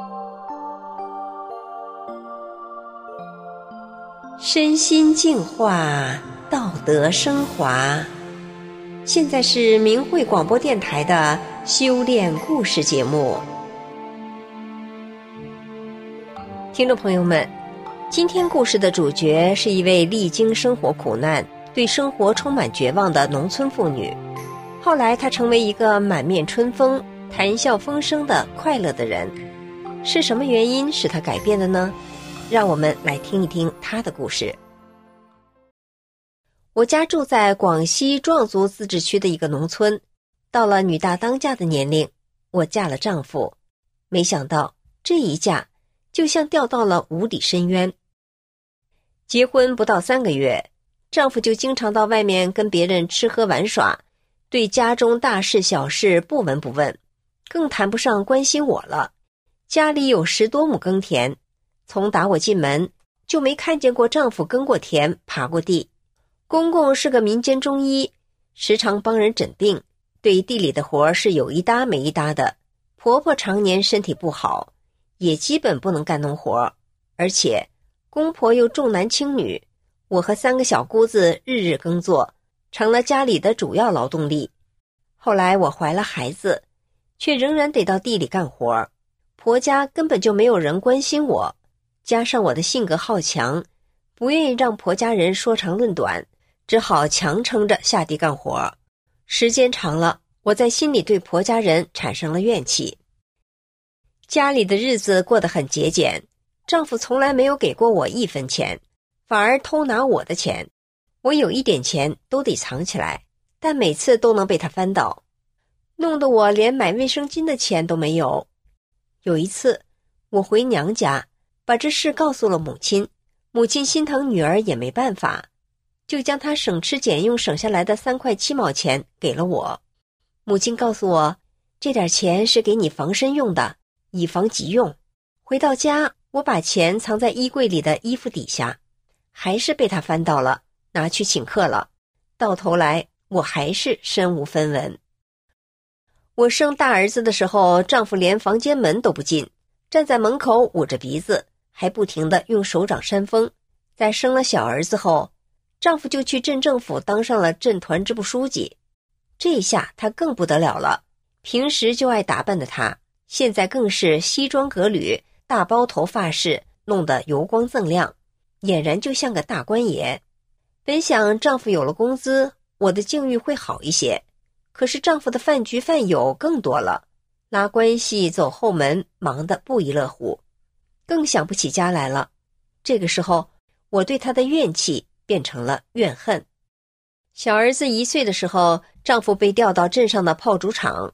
Música 身心净化，道德升华。现在是明慧广播电台的修炼故事节目。听众朋友们，今天故事的主角是一位历经生活苦难、对生活充满绝望的农村妇女。后来，她成为一个满面春风、谈笑风生的快乐的人。是什么原因使她改变的呢？让我们来听一听她的故事。我家住在广西壮族自治区的一个农村。到了女大当嫁的年龄，我嫁了丈夫。没想到这一嫁，就像掉到了无底深渊。结婚不到三个月，丈夫就经常到外面跟别人吃喝玩耍，对家中大事小事不闻不问，更谈不上关心我了。家里有十多亩耕田。从打我进门就没看见过丈夫耕过田、耙过地。公公是个民间中医，时常帮人诊病，对地里的活是有一搭没一搭的。婆婆常年身体不好，也基本不能干农活，而且公婆又重男轻女，我和三个小姑子日日耕作，成了家里的主要劳动力。后来我怀了孩子，却仍然得到地里干活，婆家根本就没有人关心我。加上我的性格好强，不愿意让婆家人说长论短，只好强撑着下地干活。时间长了，我在心里对婆家人产生了怨气。家里的日子过得很节俭，丈夫从来没有给过我一分钱，反而偷拿我的钱。我有一点钱都得藏起来，但每次都能被他翻到，弄得我连买卫生巾的钱都没有。有一次，我回娘家。把这事告诉了母亲，母亲心疼女儿也没办法，就将她省吃俭用省下来的三块七毛钱给了我。母亲告诉我，这点钱是给你防身用的，以防急用。回到家，我把钱藏在衣柜里的衣服底下，还是被她翻到了，拿去请客了。到头来，我还是身无分文。我生大儿子的时候，丈夫连房间门都不进，站在门口捂着鼻子。还不停地用手掌扇风，在生了小儿子后，丈夫就去镇政府当上了镇团支部书记。这下他更不得了了，平时就爱打扮的他，现在更是西装革履、大包头发饰，弄得油光锃亮，俨然就像个大官爷。本想丈夫有了工资，我的境遇会好一些，可是丈夫的饭局饭友更多了，拉关系、走后门，忙得不亦乐乎。更想不起家来了。这个时候，我对他的怨气变成了怨恨。小儿子一岁的时候，丈夫被调到镇上的炮竹厂，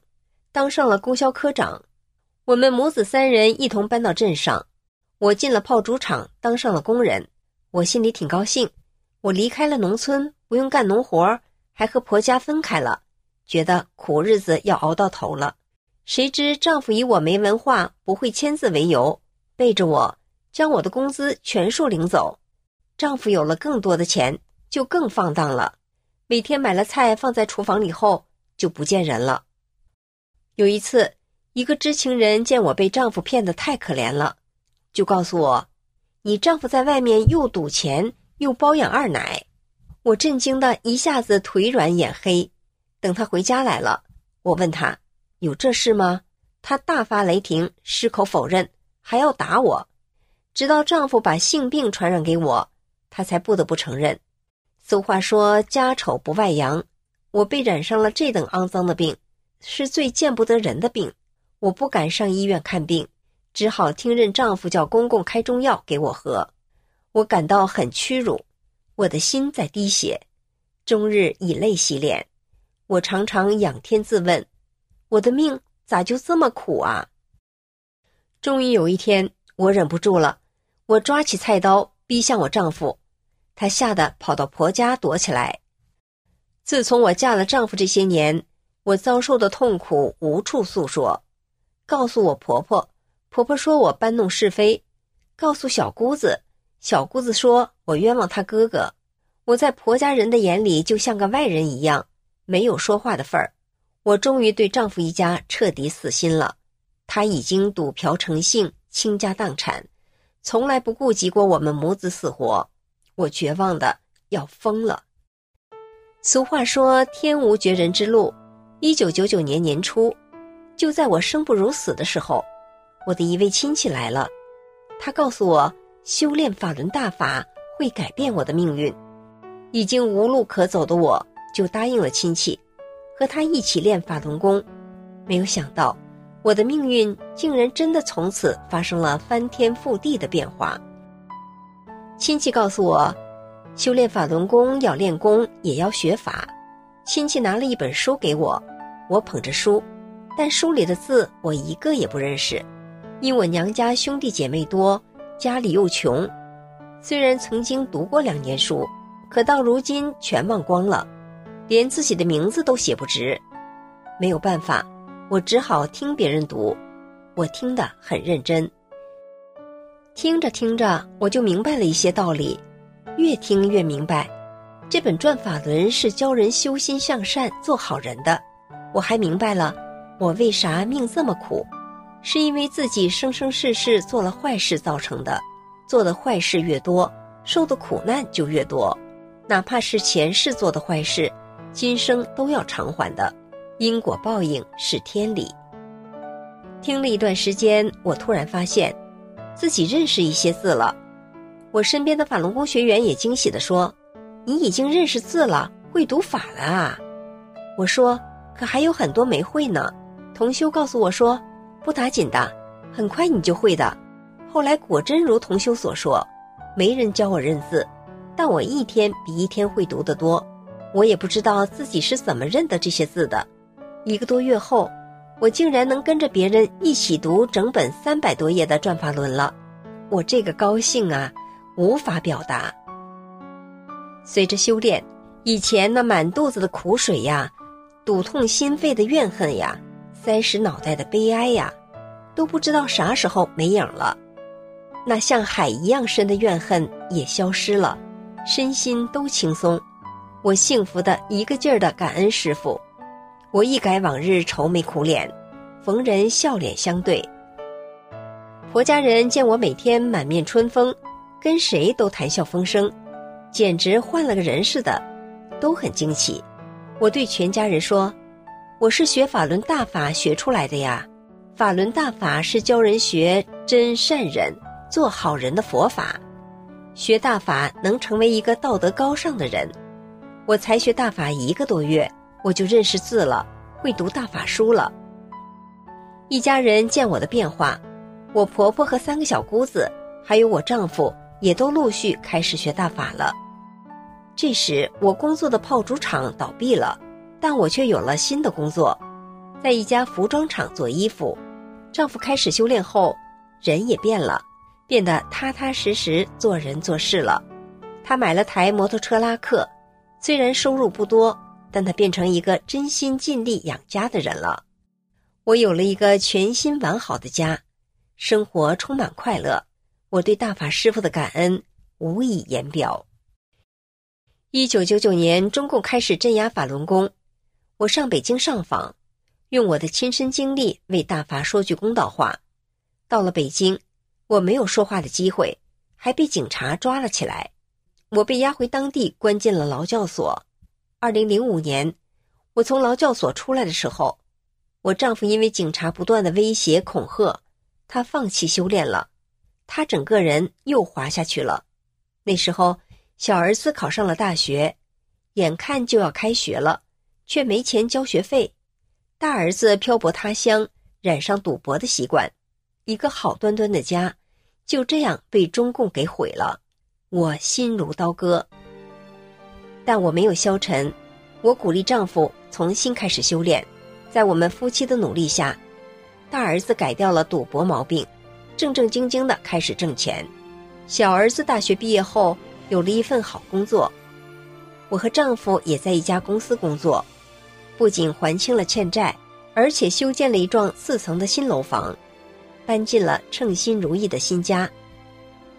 当上了供销科长。我们母子三人一同搬到镇上。我进了炮竹厂，当上了工人。我心里挺高兴。我离开了农村，不用干农活，还和婆家分开了，觉得苦日子要熬到头了。谁知丈夫以我没文化、不会签字为由。背着我，将我的工资全数领走。丈夫有了更多的钱，就更放荡了。每天买了菜放在厨房里后，就不见人了。有一次，一个知情人见我被丈夫骗得太可怜了，就告诉我：“你丈夫在外面又赌钱，又包养二奶。”我震惊的一下子腿软眼黑。等他回家来了，我问他：“有这事吗？”他大发雷霆，矢口否认。还要打我，直到丈夫把性病传染给我，她才不得不承认。俗话说家丑不外扬，我被染上了这等肮脏的病，是最见不得人的病。我不敢上医院看病，只好听任丈夫叫公公开中药给我喝。我感到很屈辱，我的心在滴血，终日以泪洗脸。我常常仰天自问：我的命咋就这么苦啊？终于有一天，我忍不住了，我抓起菜刀逼向我丈夫。他吓得跑到婆家躲起来。自从我嫁了丈夫这些年，我遭受的痛苦无处诉说，告诉我婆婆，婆婆说我搬弄是非；告诉小姑子，小姑子说我冤枉她哥哥。我在婆家人的眼里就像个外人一样，没有说话的份儿。我终于对丈夫一家彻底死心了。他已经赌嫖成性，倾家荡产，从来不顾及过我们母子死活。我绝望的要疯了。俗话说：“天无绝人之路。”一九九九年年初，就在我生不如死的时候，我的一位亲戚来了。他告诉我，修炼法轮大法会改变我的命运。已经无路可走的我，就答应了亲戚，和他一起练法轮功。没有想到，我的命运竟然真的从此发生了翻天覆地的变化。亲戚告诉我，修炼法轮功要练功，也要学法。亲戚拿了一本书给我，我捧着书，但书里的字我一个也不认识。因我娘家兄弟姐妹多，家里又穷，虽然曾经读过两年书，可到如今全忘光了，连自己的名字都写不直。没有办法，我只好听别人读。我听得很认真，听着听着，我就明白了一些道理，越听越明白。这本《转法轮》是教人修心向善、做好人的。我还明白了，我为啥命这么苦，是因为自己生生世世做了坏事造成的。做的坏事越多，受的苦难就越多。哪怕是前世做的坏事，今生都要偿还的。因果报应是天理。听了一段时间，我突然发现，自己认识一些字了。我身边的法轮功学员也惊喜地说。你已经认识字了，会读法了啊！我说，可还有很多没会呢。同修告诉我说，不打紧的，很快你就会的。后来果真如同修所说，没人教我认字，但我一天比一天会读得多。我也不知道自己是怎么认得这些字的。一个多月后，我竟然能跟着别人一起读整本三百多页的《转法轮》了。我这个高兴啊，无法表达。随着修炼，以前那满肚子的苦水呀，堵痛心肺的怨恨呀，塞实脑袋的悲哀呀，都不知道啥时候没影了。那像海一样深的怨恨也消失了，身心都轻松。我幸福的一个劲儿的感恩师父。我一改往日愁眉苦脸，逢人笑脸相对。婆家人见我每天满面春风，跟谁都谈笑风生。简直换了个人似的，都很惊奇。我对全家人说：“我是学法轮大法学出来的呀，法轮大法是教人学真善忍、做好人的佛法。学大法能成为一个道德高尚的人。我才学大法一个多月，我就认识字了，会读大法书了。”一家人见我的变化，我婆婆和三个小姑子，还有我丈夫，也都陆续开始学大法了。这时，我工作的炮竹厂倒闭了，但我却有了新的工作，在一家服装厂做衣服。丈夫开始修炼后，人也变了，变得踏踏实实做人做事了。他买了台摩托车拉客，虽然收入不多，但他变成一个真心尽力养家的人了。我有了一个全新完好的家，生活充满快乐。我对大法师父的感恩无以言表。一九九九年，中共开始镇压法轮功，我上北京上访，用我的亲身经历为大法说句公道话。到了北京，我没有说话的机会，还被警察抓了起来。我被押回当地，关进了劳教所。二零零五年，我从劳教所出来的时候，我丈夫因为警察不断的威胁恐吓，他放弃修炼了，他整个人又滑下去了。那时候。小儿子考上了大学，眼看就要开学了，却没钱交学费。大儿子漂泊他乡，染上赌博的习惯，一个好端端的家就这样被中共给毁了。我心如刀割，但我没有消沉，我鼓励丈夫重新开始修炼。在我们夫妻的努力下，大儿子改掉了赌博毛病，正正经经的开始挣钱。小儿子大学毕业后。有了一份好工作。我和丈夫也在一家公司工作，不仅还清了欠债，而且修建了一幢四层的新楼房，搬进了称心如意的新家。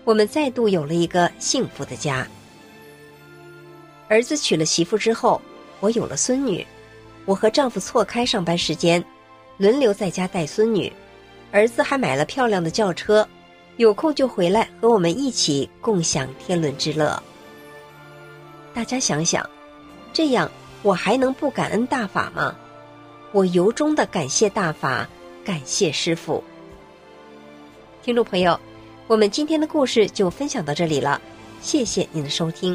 我们再度有了一个幸福的家。儿子娶了媳妇之后，我有了孙女。我和丈夫错开上班时间，轮流在家带孙女。儿子还买了漂亮的轿车，有空就回来和我们一起共享天伦之乐。大家想想，这样我还能不感恩大法吗？我由衷的感谢大法，感谢师傅。听众朋友，我们今天的故事就分享到这里了，谢谢您的收听。